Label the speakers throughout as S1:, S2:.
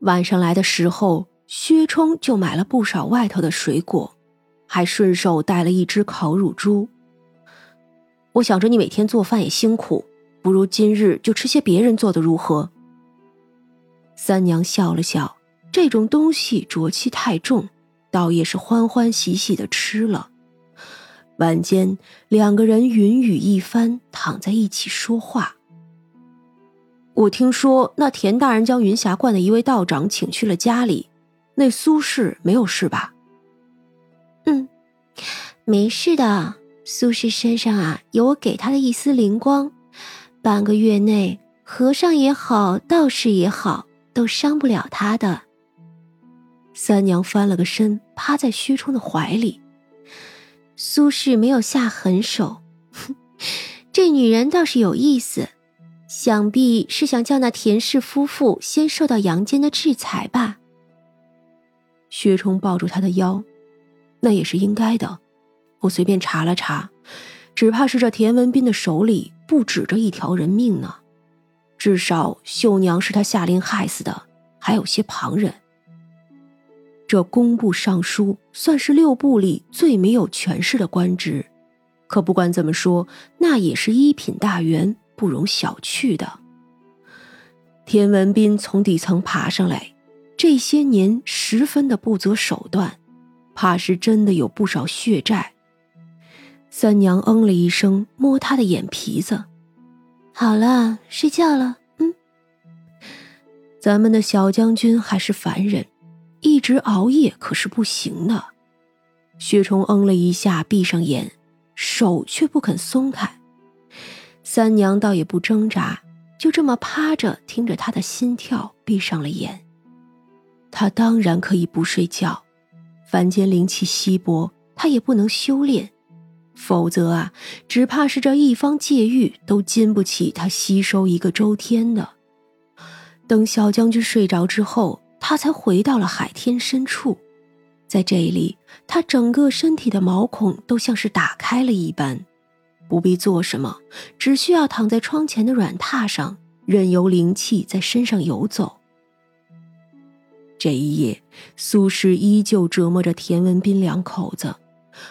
S1: 晚上来的时候，薛冲就买了不少外头的水果，还顺手带了一只烤乳猪。我想着你每天做饭也辛苦，不如今日就吃些别人做的如何？三娘笑了笑，这种东西浊气太重，倒也是欢欢喜喜的吃了。晚间，两个人云雨一番，躺在一起说话。我听说那田大人将云霞观的一位道长请去了家里，那苏轼没有事吧？
S2: 嗯，没事的。苏轼身上啊有我给他的一丝灵光，半个月内和尚也好，道士也好，都伤不了他的。
S1: 三娘翻了个身，趴在虚冲的怀里。
S2: 苏轼没有下狠手，哼 这女人倒是有意思。想必是想叫那田氏夫妇先受到阳间的制裁吧。
S1: 薛冲抱住他的腰，那也是应该的。我随便查了查，只怕是这田文斌的手里不止这一条人命呢。至少秀娘是他下令害死的，还有些旁人。这工部尚书算是六部里最没有权势的官职，可不管怎么说，那也是一品大员。不容小觑的。田文斌从底层爬上来，这些年十分的不择手段，怕是真的有不少血债。三娘嗯了一声，摸他的眼皮子：“
S2: 好了，睡觉了。”嗯，
S1: 咱们的小将军还是凡人，一直熬夜可是不行的。薛冲嗯了一下，闭上眼，手却不肯松开。三娘倒也不挣扎，就这么趴着听着他的心跳，闭上了眼。他当然可以不睡觉，凡间灵气稀薄，他也不能修炼，否则啊，只怕是这一方界域都经不起他吸收一个周天的。等小将军睡着之后，他才回到了海天深处，在这里，他整个身体的毛孔都像是打开了一般。不必做什么，只需要躺在窗前的软榻上，任由灵气在身上游走。这一夜，苏轼依旧折磨着田文斌两口子，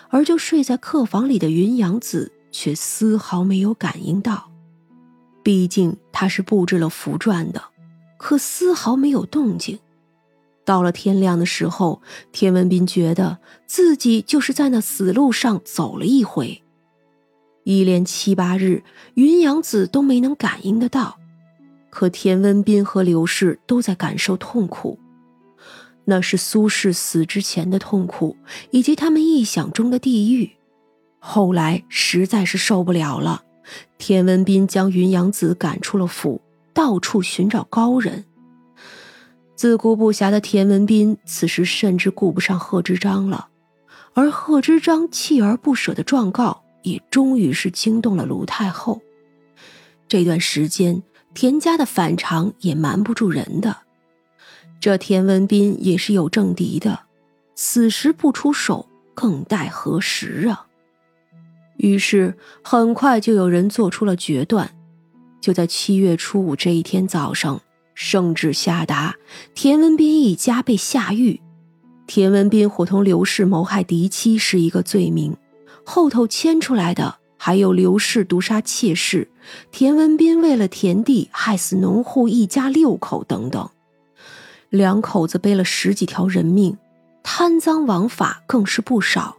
S1: 而就睡在客房里的云阳子却丝毫没有感应到。毕竟他是布置了符篆的，可丝毫没有动静。到了天亮的时候，田文斌觉得自己就是在那死路上走了一回。一连七八日，云阳子都没能感应得到，可田文斌和刘氏都在感受痛苦，那是苏轼死之前的痛苦，以及他们臆想中的地狱。后来实在是受不了了，田文斌将云阳子赶出了府，到处寻找高人。自顾不暇的田文斌此时甚至顾不上贺知章了，而贺知章锲而不舍的状告。也终于是惊动了卢太后。这段时间，田家的反常也瞒不住人的。这田文斌也是有政敌的，此时不出手，更待何时啊？于是，很快就有人做出了决断。就在七月初五这一天早上，圣旨下达，田文斌一家被下狱。田文斌伙同刘氏谋害嫡妻是一个罪名。后头牵出来的还有刘氏毒杀妾室，田文斌为了田地害死农户一家六口等等，两口子背了十几条人命，贪赃枉法更是不少，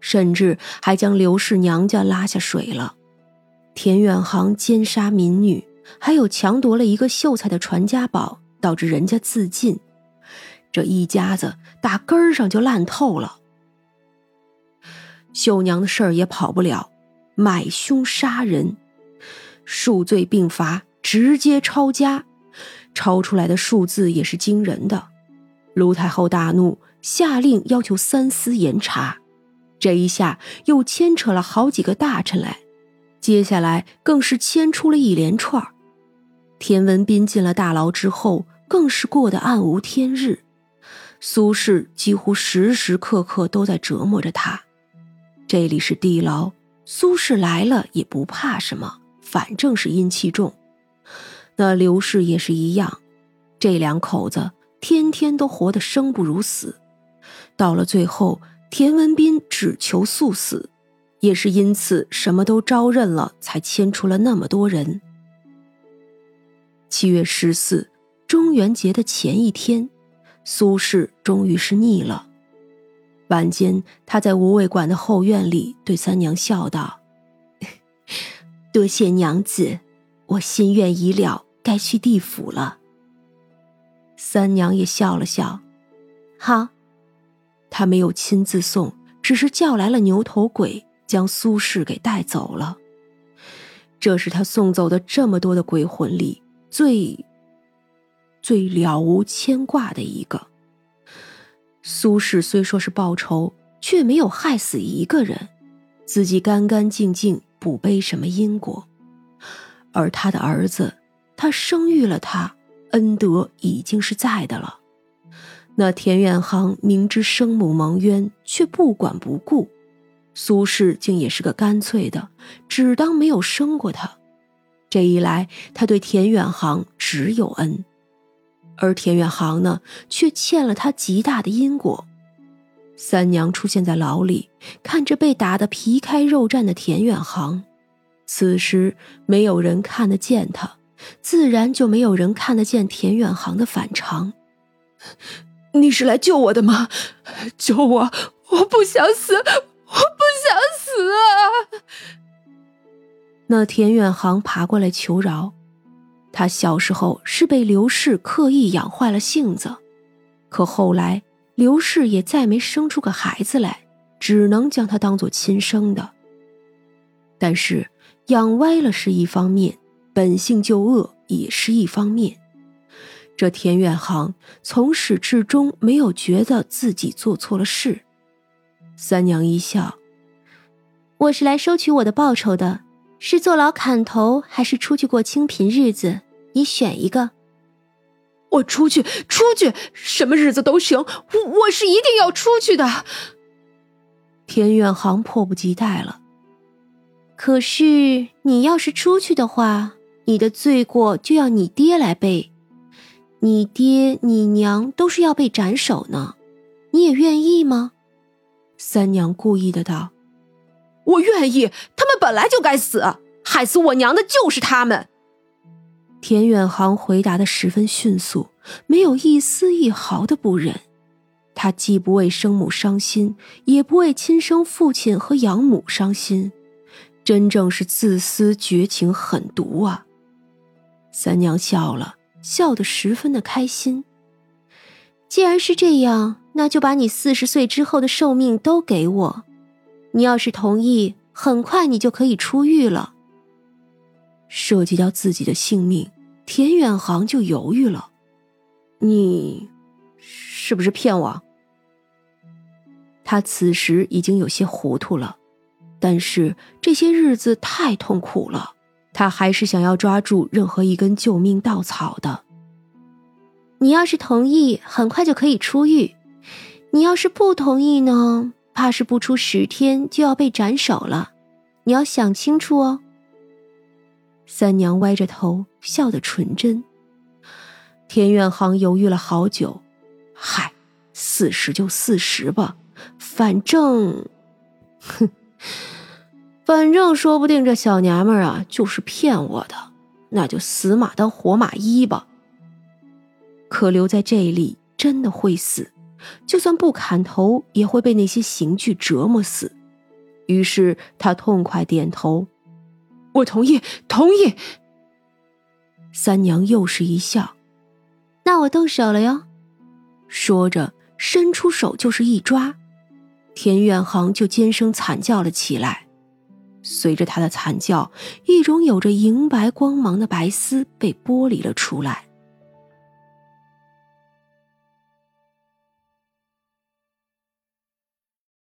S1: 甚至还将刘氏娘家拉下水了。田远航奸杀民女，还有强夺了一个秀才的传家宝，导致人家自尽，这一家子打根儿上就烂透了。秀娘的事儿也跑不了，买凶杀人，数罪并罚，直接抄家，抄出来的数字也是惊人的。卢太后大怒，下令要求三司严查。这一下又牵扯了好几个大臣来，接下来更是牵出了一连串田文斌进了大牢之后，更是过得暗无天日。苏轼几乎时时刻刻都在折磨着他。这里是地牢，苏轼来了也不怕什么，反正是阴气重。那刘氏也是一样，这两口子天天都活得生不如死。到了最后，田文斌只求速死，也是因此什么都招认了，才牵出了那么多人。七月十四，中元节的前一天，苏轼终于是腻了。晚间，他在无味馆的后院里对三娘笑道：“
S2: 多谢娘子，我心愿已了，该去地府了。”
S1: 三娘也笑了笑：“
S2: 好。”
S1: 他没有亲自送，只是叫来了牛头鬼，将苏轼给带走了。这是他送走的这么多的鬼魂里最、最了无牵挂的一个。苏轼虽说是报仇，却没有害死一个人，自己干干净净，不背什么因果。而他的儿子，他生育了他，恩德已经是在的了。那田远航明知生母蒙冤，却不管不顾。苏轼竟也是个干脆的，只当没有生过他。这一来，他对田远航只有恩，而田远航呢，却欠了他极大的因果。三娘出现在牢里，看着被打得皮开肉绽的田远航，此时没有人看得见他，自然就没有人看得见田远航的反常。
S3: 你是来救我的吗？救我！我不想死，我不想死啊！
S1: 那田远航爬过来求饶。他小时候是被刘氏刻意养坏了性子，可后来刘氏也再没生出个孩子来，只能将他当做亲生的。但是养歪了是一方面，本性就恶也是一方面。这田远航从始至终没有觉得自己做错了事。三娘一笑：“
S2: 我是来收取我的报酬的，是坐牢砍头，还是出去过清贫日子？你选一个。”“
S3: 我出去，出去，什么日子都行，我我是一定要出去的。”
S1: 田远航迫不及待了。
S2: 可是你要是出去的话，你的罪过就要你爹来背。你爹、你娘都是要被斩首呢，你也愿意吗？
S1: 三娘故意的道：“
S3: 我愿意，他们本来就该死，害死我娘的就是他们。”
S1: 田远航回答的十分迅速，没有一丝一毫的不忍。他既不为生母伤心，也不为亲生父亲和养母伤心，真正是自私、绝情、狠毒啊！三娘笑了。笑得十分的开心。
S2: 既然是这样，那就把你四十岁之后的寿命都给我。你要是同意，很快你就可以出狱了。
S1: 涉及到自己的性命，田远航就犹豫了。你是不是骗我？他此时已经有些糊涂了，但是这些日子太痛苦了。他还是想要抓住任何一根救命稻草的。
S2: 你要是同意，很快就可以出狱；你要是不同意呢，怕是不出十天就要被斩首了。你要想清楚哦。
S1: 三娘歪着头，笑得纯真。田远航犹豫了好久，嗨，四十就四十吧，反正，哼。反正说不定这小娘们儿啊就是骗我的，那就死马当活马医吧。可留在这里真的会死，就算不砍头也会被那些刑具折磨死。于是他痛快点头：“
S3: 我同意，同意。”
S1: 三娘又是一笑：“
S2: 那我动手了哟。”
S1: 说着伸出手就是一抓，田远航就尖声惨叫了起来。随着他的惨叫，一种有着银白光芒的白丝被剥离了出来。